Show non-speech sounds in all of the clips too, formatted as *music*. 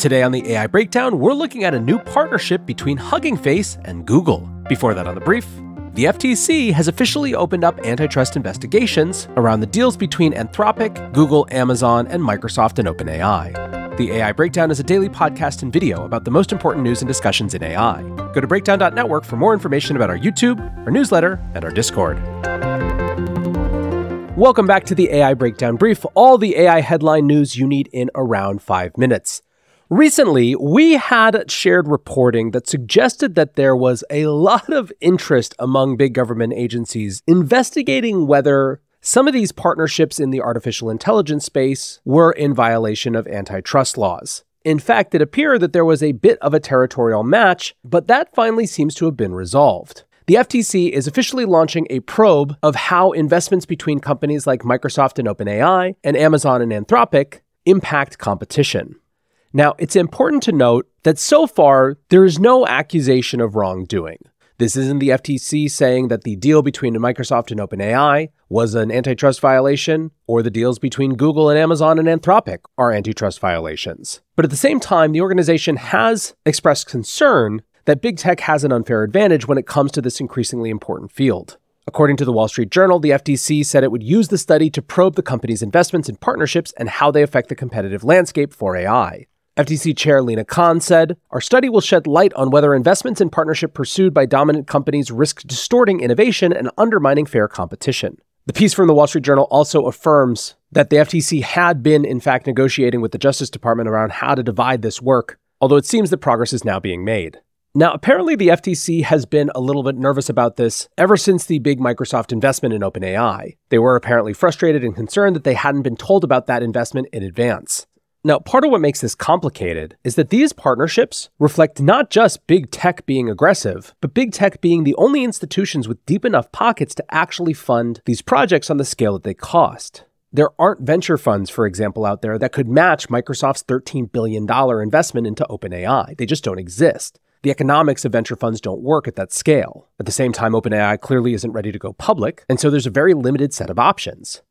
Today on the AI Breakdown, we're looking at a new partnership between Hugging Face and Google. Before that, on the brief, the FTC has officially opened up antitrust investigations around the deals between Anthropic, Google, Amazon, and Microsoft and OpenAI. The AI Breakdown is a daily podcast and video about the most important news and discussions in AI. Go to breakdown.network for more information about our YouTube, our newsletter, and our Discord. Welcome back to the AI Breakdown Brief, all the AI headline news you need in around five minutes. Recently, we had shared reporting that suggested that there was a lot of interest among big government agencies investigating whether some of these partnerships in the artificial intelligence space were in violation of antitrust laws. In fact, it appeared that there was a bit of a territorial match, but that finally seems to have been resolved. The FTC is officially launching a probe of how investments between companies like Microsoft and OpenAI and Amazon and Anthropic impact competition. Now, it's important to note that so far, there is no accusation of wrongdoing. This isn't the FTC saying that the deal between Microsoft and OpenAI was an antitrust violation, or the deals between Google and Amazon and Anthropic are antitrust violations. But at the same time, the organization has expressed concern that big tech has an unfair advantage when it comes to this increasingly important field. According to the Wall Street Journal, the FTC said it would use the study to probe the company's investments and partnerships and how they affect the competitive landscape for AI. FTC Chair Lina Khan said, Our study will shed light on whether investments in partnership pursued by dominant companies risk distorting innovation and undermining fair competition. The piece from the Wall Street Journal also affirms that the FTC had been, in fact, negotiating with the Justice Department around how to divide this work, although it seems that progress is now being made. Now, apparently, the FTC has been a little bit nervous about this ever since the big Microsoft investment in OpenAI. They were apparently frustrated and concerned that they hadn't been told about that investment in advance. Now, part of what makes this complicated is that these partnerships reflect not just big tech being aggressive, but big tech being the only institutions with deep enough pockets to actually fund these projects on the scale that they cost. There aren't venture funds, for example, out there that could match Microsoft's $13 billion investment into OpenAI. They just don't exist. The economics of venture funds don't work at that scale. At the same time, OpenAI clearly isn't ready to go public, and so there's a very limited set of options.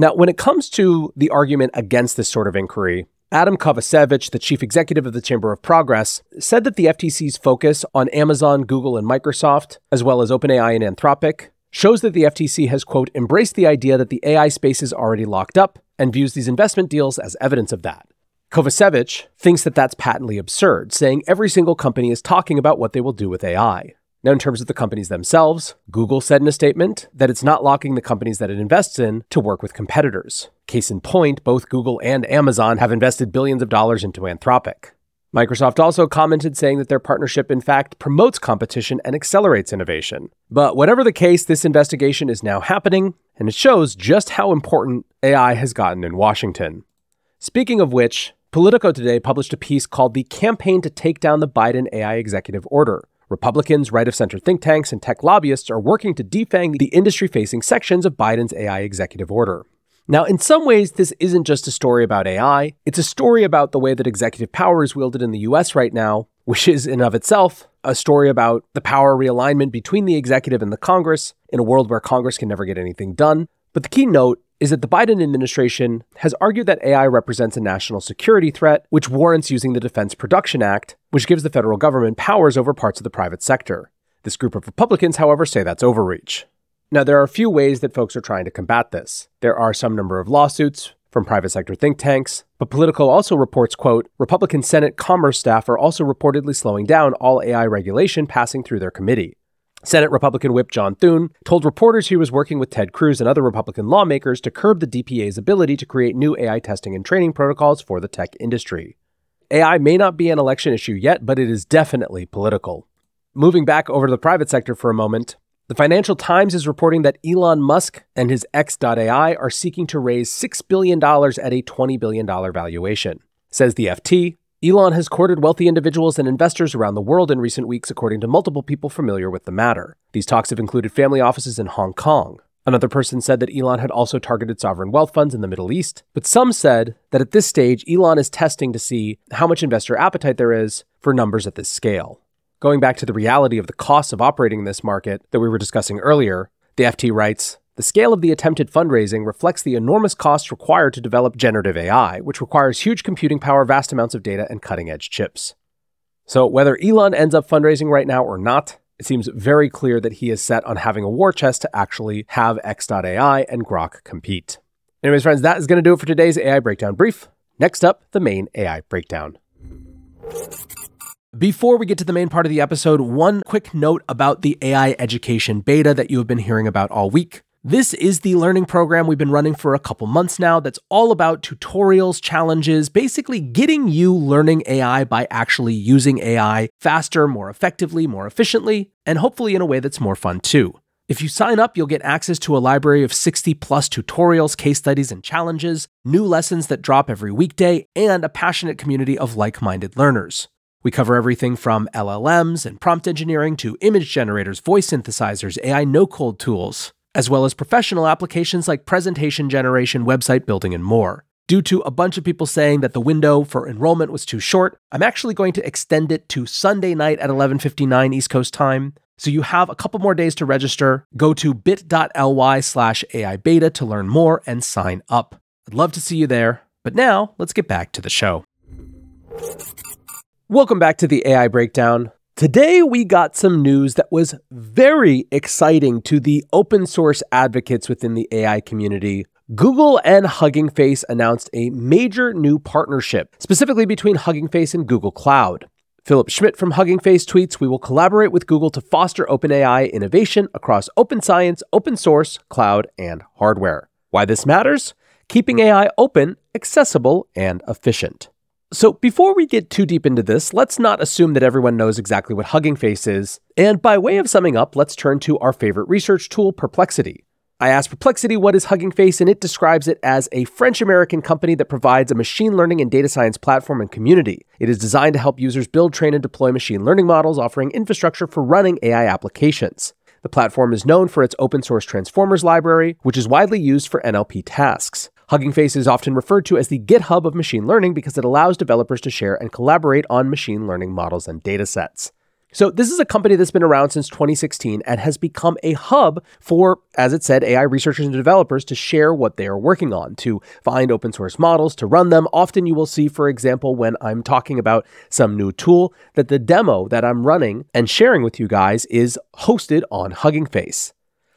Now, when it comes to the argument against this sort of inquiry, Adam Kovacevic, the chief executive of the Chamber of Progress, said that the FTC's focus on Amazon, Google, and Microsoft, as well as OpenAI and Anthropic, shows that the FTC has, quote, embraced the idea that the AI space is already locked up and views these investment deals as evidence of that. Kovacevic thinks that that's patently absurd, saying every single company is talking about what they will do with AI. Now, in terms of the companies themselves, Google said in a statement that it's not locking the companies that it invests in to work with competitors. Case in point, both Google and Amazon have invested billions of dollars into Anthropic. Microsoft also commented saying that their partnership, in fact, promotes competition and accelerates innovation. But whatever the case, this investigation is now happening, and it shows just how important AI has gotten in Washington. Speaking of which, Politico today published a piece called The Campaign to Take Down the Biden AI Executive Order Republicans, right of center think tanks, and tech lobbyists are working to defang the industry facing sections of Biden's AI executive order. Now, in some ways, this isn't just a story about AI, it's a story about the way that executive power is wielded in the US right now, which is in of itself a story about the power realignment between the executive and the Congress in a world where Congress can never get anything done. But the key note is that the Biden administration has argued that AI represents a national security threat, which warrants using the Defense Production Act, which gives the federal government powers over parts of the private sector. This group of Republicans, however, say that's overreach. Now, there are a few ways that folks are trying to combat this. There are some number of lawsuits from private sector think tanks, but Politico also reports, quote, Republican Senate Commerce staff are also reportedly slowing down all AI regulation passing through their committee. Senate Republican Whip John Thune told reporters he was working with Ted Cruz and other Republican lawmakers to curb the DPA's ability to create new AI testing and training protocols for the tech industry. AI may not be an election issue yet, but it is definitely political. Moving back over to the private sector for a moment, the Financial Times is reporting that Elon Musk and his X.AI are seeking to raise $6 billion at a $20 billion valuation. Says the FT, Elon has courted wealthy individuals and investors around the world in recent weeks, according to multiple people familiar with the matter. These talks have included family offices in Hong Kong. Another person said that Elon had also targeted sovereign wealth funds in the Middle East, but some said that at this stage, Elon is testing to see how much investor appetite there is for numbers at this scale. Going back to the reality of the costs of operating in this market that we were discussing earlier, the FT writes The scale of the attempted fundraising reflects the enormous costs required to develop generative AI, which requires huge computing power, vast amounts of data, and cutting edge chips. So, whether Elon ends up fundraising right now or not, it seems very clear that he is set on having a war chest to actually have X.AI and Grok compete. Anyways, friends, that is going to do it for today's AI Breakdown Brief. Next up, the main AI Breakdown. Before we get to the main part of the episode, one quick note about the AI education beta that you have been hearing about all week. This is the learning program we've been running for a couple months now that's all about tutorials, challenges, basically getting you learning AI by actually using AI faster, more effectively, more efficiently, and hopefully in a way that's more fun too. If you sign up, you'll get access to a library of 60 plus tutorials, case studies, and challenges, new lessons that drop every weekday, and a passionate community of like minded learners. We cover everything from LLMs and prompt engineering to image generators, voice synthesizers, AI no code tools, as well as professional applications like presentation generation, website building, and more. Due to a bunch of people saying that the window for enrollment was too short, I'm actually going to extend it to Sunday night at 11:59 East Coast time. So you have a couple more days to register. Go to bit.ly slash AI beta to learn more and sign up. I'd love to see you there. But now let's get back to the show. Welcome back to the AI Breakdown. Today, we got some news that was very exciting to the open source advocates within the AI community. Google and Hugging Face announced a major new partnership, specifically between Hugging Face and Google Cloud. Philipp Schmid from Hugging Face tweets We will collaborate with Google to foster open AI innovation across open science, open source, cloud, and hardware. Why this matters? Keeping AI open, accessible, and efficient. So, before we get too deep into this, let's not assume that everyone knows exactly what Hugging Face is. And by way of summing up, let's turn to our favorite research tool, Perplexity. I asked Perplexity what is Hugging Face, and it describes it as a French American company that provides a machine learning and data science platform and community. It is designed to help users build, train, and deploy machine learning models, offering infrastructure for running AI applications. The platform is known for its open source Transformers library, which is widely used for NLP tasks. Hugging Face is often referred to as the GitHub of machine learning because it allows developers to share and collaborate on machine learning models and datasets. So, this is a company that's been around since 2016 and has become a hub for, as it said, AI researchers and developers to share what they are working on, to find open source models, to run them. Often you will see, for example, when I'm talking about some new tool, that the demo that I'm running and sharing with you guys is hosted on Hugging Face.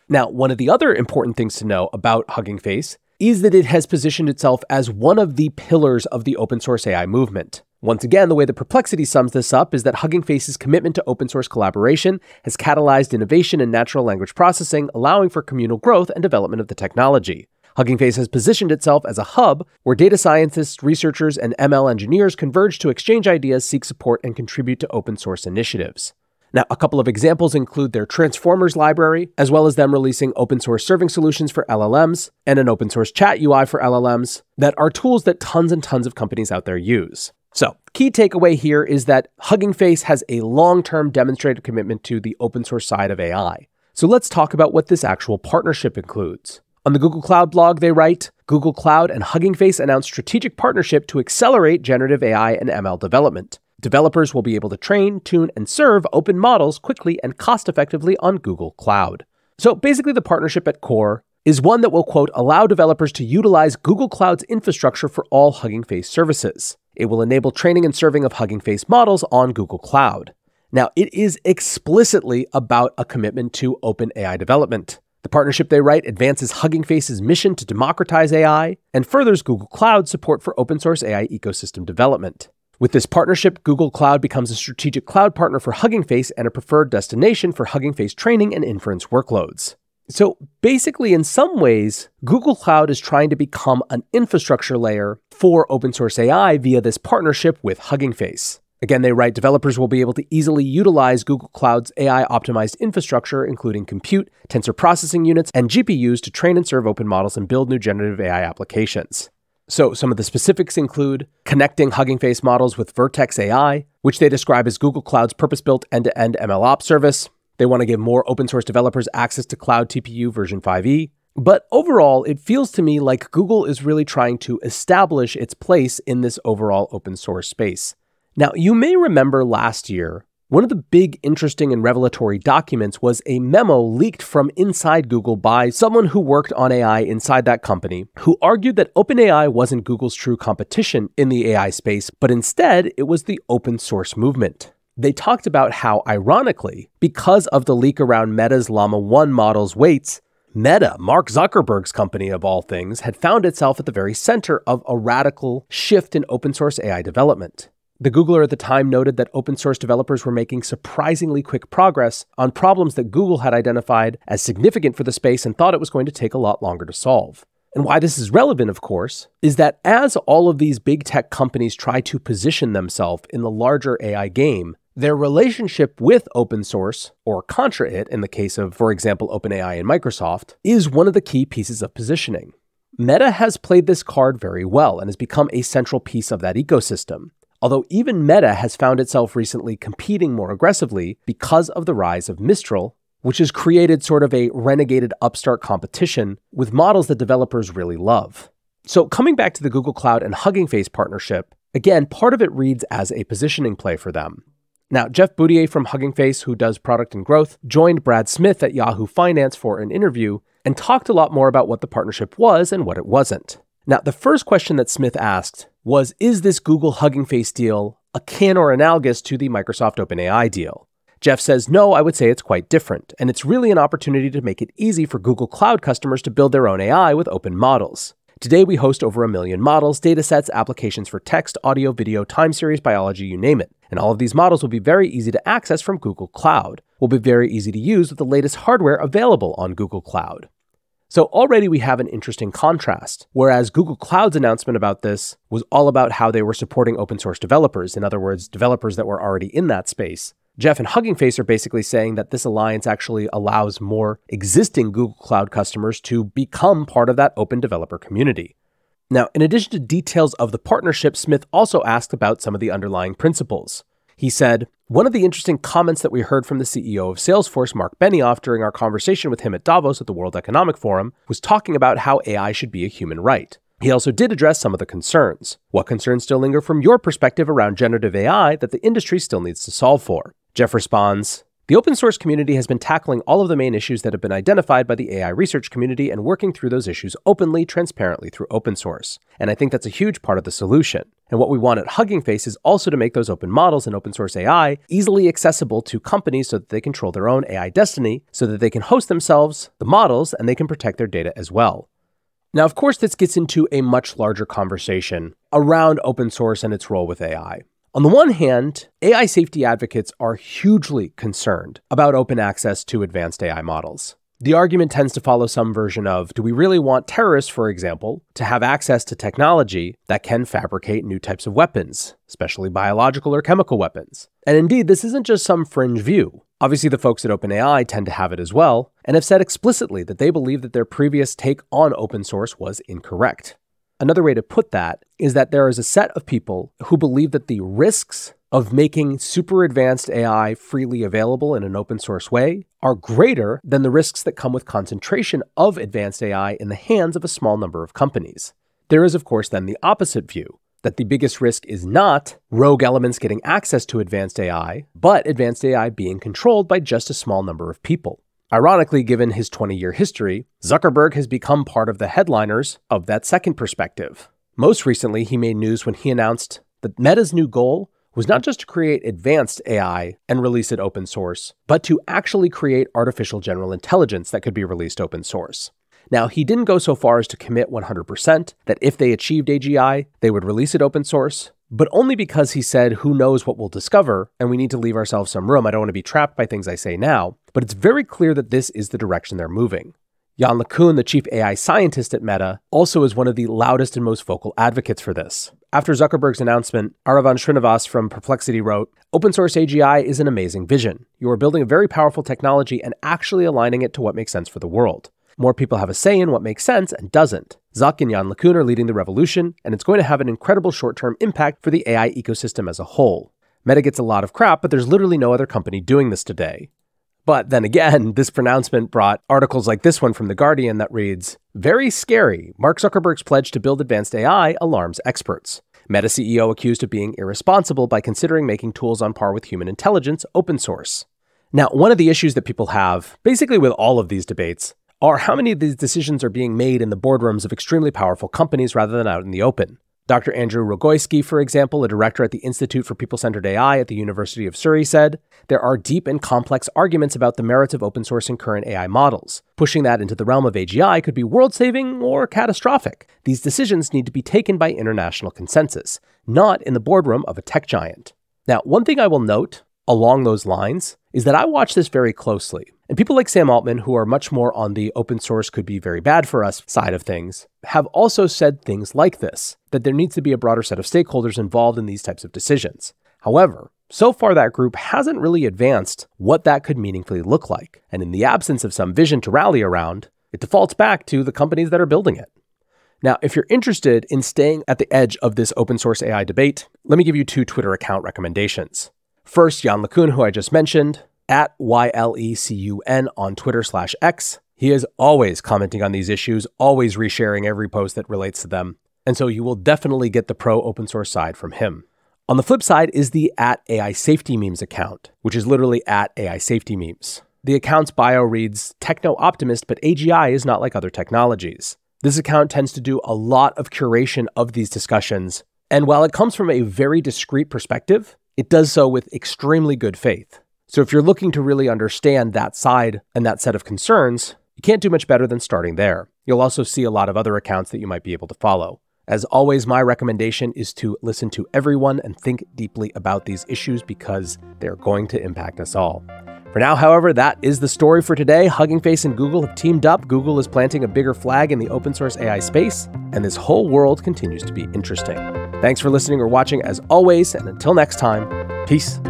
Now, one of the other important things to know about Hugging Face is that it has positioned itself as one of the pillars of the open source AI movement. Once again, the way that Perplexity sums this up is that Hugging Face's commitment to open source collaboration has catalyzed innovation in natural language processing, allowing for communal growth and development of the technology. Hugging Face has positioned itself as a hub where data scientists, researchers, and ML engineers converge to exchange ideas, seek support, and contribute to open source initiatives. Now, a couple of examples include their Transformers library, as well as them releasing open source serving solutions for LLMs and an open source chat UI for LLMs that are tools that tons and tons of companies out there use. So, key takeaway here is that Hugging Face has a long term demonstrated commitment to the open source side of AI. So, let's talk about what this actual partnership includes. On the Google Cloud blog, they write Google Cloud and Hugging Face announced strategic partnership to accelerate generative AI and ML development. Developers will be able to train, tune, and serve open models quickly and cost effectively on Google Cloud. So basically, the partnership at core is one that will, quote, allow developers to utilize Google Cloud's infrastructure for all Hugging Face services. It will enable training and serving of Hugging Face models on Google Cloud. Now, it is explicitly about a commitment to open AI development. The partnership they write advances Hugging Face's mission to democratize AI and furthers Google Cloud's support for open source AI ecosystem development. With this partnership, Google Cloud becomes a strategic cloud partner for Hugging Face and a preferred destination for Hugging Face training and inference workloads. So basically, in some ways, Google Cloud is trying to become an infrastructure layer for open source AI via this partnership with Hugging Face. Again, they write developers will be able to easily utilize Google Cloud's AI optimized infrastructure, including compute, tensor processing units, and GPUs to train and serve open models and build new generative AI applications. So, some of the specifics include connecting Hugging Face models with Vertex AI, which they describe as Google Cloud's purpose built end to end MLOps service. They want to give more open source developers access to Cloud TPU version 5e. But overall, it feels to me like Google is really trying to establish its place in this overall open source space. Now, you may remember last year One of the big, interesting, and revelatory documents was a memo leaked from inside Google by someone who worked on AI inside that company, who argued that OpenAI wasn't Google's true competition in the AI space, but instead it was the open source movement. They talked about how, ironically, because of the leak around Meta's Llama 1 model's weights, Meta, Mark Zuckerberg's company of all things, had found itself at the very center of a radical shift in open source AI development. The Googler at the time noted that open source developers were making surprisingly quick progress on problems that Google had identified as significant for the space and thought it was going to take a lot longer to solve. And why this is relevant, of course, is that as all of these big tech companies try to position themselves in the larger AI game, their relationship with open source, or contra it in the case of, for example, OpenAI and Microsoft, is one of the key pieces of positioning. Meta has played this card very well and has become a central piece of that ecosystem although even Meta has found itself recently competing more aggressively because of the rise of Mistral, which has created sort of a renegated upstart competition with models that developers really love. So, coming back to the Google Cloud and Hugging Face partnership, again, part of it reads as a positioning play for them. Now, Jeff Boudier from Hugging Face, who does product and growth, joined Brad Smith at Yahoo Finance for an interview and talked a lot more about what the partnership was and what it wasn't. Now, the first question that Smith asked was Is this Google Hugging Face deal akin or analogous to the Microsoft OpenAI deal? Jeff says, No, I would say it's quite different, and it's really an opportunity to make it easy for Google Cloud customers to build their own AI with open models. Today, we host over a million models, datasets, applications for text, audio, video, time series, biology, you name it. And all of these models will be very easy to access from Google Cloud, will be very easy to use with the latest hardware available on Google Cloud. So already we have an interesting contrast. Whereas Google Cloud's announcement about this was all about how they were supporting open source developers, in other words, developers that were already in that space. Jeff and Hugging Face are basically saying that this alliance actually allows more existing Google Cloud customers to become part of that open developer community. Now, in addition to details of the partnership, Smith also asked about some of the underlying principles. He said, One of the interesting comments that we heard from the CEO of Salesforce, Marc Benioff, during our conversation with him at Davos at the World Economic Forum was talking about how AI should be a human right. He also did address some of the concerns. What concerns still linger from your perspective around generative AI that the industry still needs to solve for? Jeff responds, the open source community has been tackling all of the main issues that have been identified by the AI research community and working through those issues openly, transparently through open source. And I think that's a huge part of the solution. And what we want at Hugging Face is also to make those open models and open source AI easily accessible to companies so that they control their own AI destiny, so that they can host themselves, the models, and they can protect their data as well. Now, of course, this gets into a much larger conversation around open source and its role with AI. On the one hand, AI safety advocates are hugely concerned about open access to advanced AI models. The argument tends to follow some version of do we really want terrorists, for example, to have access to technology that can fabricate new types of weapons, especially biological or chemical weapons? And indeed, this isn't just some fringe view. Obviously, the folks at OpenAI tend to have it as well, and have said explicitly that they believe that their previous take on open source was incorrect. Another way to put that is that there is a set of people who believe that the risks of making super advanced AI freely available in an open source way are greater than the risks that come with concentration of advanced AI in the hands of a small number of companies. There is, of course, then the opposite view that the biggest risk is not rogue elements getting access to advanced AI, but advanced AI being controlled by just a small number of people. Ironically, given his 20 year history, Zuckerberg has become part of the headliners of that second perspective. Most recently, he made news when he announced that Meta's new goal was not just to create advanced AI and release it open source, but to actually create artificial general intelligence that could be released open source. Now, he didn't go so far as to commit 100% that if they achieved AGI, they would release it open source, but only because he said, who knows what we'll discover, and we need to leave ourselves some room. I don't want to be trapped by things I say now, but it's very clear that this is the direction they're moving. Yann LeCun, the chief AI scientist at Meta, also is one of the loudest and most vocal advocates for this. After Zuckerberg's announcement, Aravind Srinivas from Perplexity wrote, Open source AGI is an amazing vision. You are building a very powerful technology and actually aligning it to what makes sense for the world. More people have a say in what makes sense and doesn't. Zuck and Yann LeCun are leading the revolution, and it's going to have an incredible short term impact for the AI ecosystem as a whole. Meta gets a lot of crap, but there's literally no other company doing this today. But then again, *laughs* this pronouncement brought articles like this one from The Guardian that reads Very scary. Mark Zuckerberg's pledge to build advanced AI alarms experts. Meta CEO accused of being irresponsible by considering making tools on par with human intelligence open source. Now, one of the issues that people have, basically with all of these debates, are how many of these decisions are being made in the boardrooms of extremely powerful companies rather than out in the open. Dr. Andrew Rogoyski, for example, a director at the Institute for People Centered AI at the University of Surrey, said there are deep and complex arguments about the merits of open sourcing current AI models. Pushing that into the realm of AGI could be world saving or catastrophic. These decisions need to be taken by international consensus, not in the boardroom of a tech giant. Now, one thing I will note along those lines is that I watch this very closely. And people like Sam Altman, who are much more on the open source could be very bad for us side of things, have also said things like this that there needs to be a broader set of stakeholders involved in these types of decisions. However, so far that group hasn't really advanced what that could meaningfully look like. And in the absence of some vision to rally around, it defaults back to the companies that are building it. Now, if you're interested in staying at the edge of this open source AI debate, let me give you two Twitter account recommendations. First, Yann LeCun, who I just mentioned, at Y-L-E-C-U-N on Twitter slash X. He is always commenting on these issues, always resharing every post that relates to them. And so you will definitely get the pro open source side from him. On the flip side is the at AI Safety Memes account, which is literally at AI Safety Memes. The account's bio reads techno optimist, but AGI is not like other technologies. This account tends to do a lot of curation of these discussions. And while it comes from a very discreet perspective, it does so with extremely good faith. So if you're looking to really understand that side and that set of concerns, you can't do much better than starting there. You'll also see a lot of other accounts that you might be able to follow. As always, my recommendation is to listen to everyone and think deeply about these issues because they're going to impact us all. For now, however, that is the story for today. Hugging Face and Google have teamed up. Google is planting a bigger flag in the open source AI space, and this whole world continues to be interesting. Thanks for listening or watching as always, and until next time, peace.